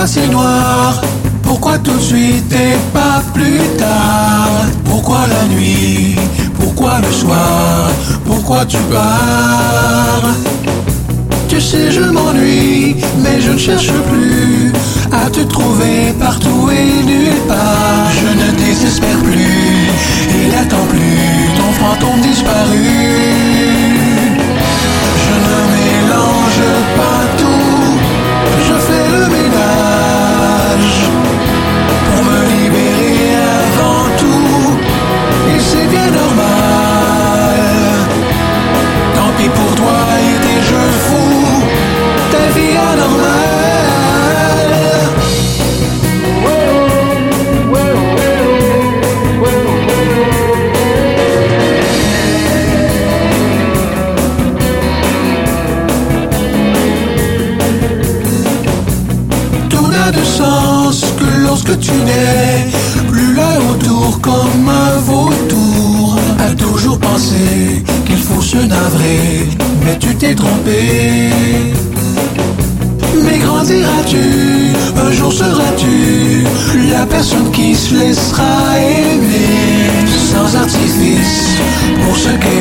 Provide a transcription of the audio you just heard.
Pourquoi noir? Pourquoi tout de suite et pas plus tard? Pourquoi la nuit? Pourquoi le soir? Pourquoi tu pars? Tu sais je m'ennuie mais je ne cherche plus à te trouver partout et de sens que lorsque tu n'es plus là autour comme un vautour. A toujours pensé qu'il faut se navrer, mais tu t'es trompé. Mais grandiras-tu, un jour seras-tu la personne qui se laissera aimer sans artifice pour ce qu'elle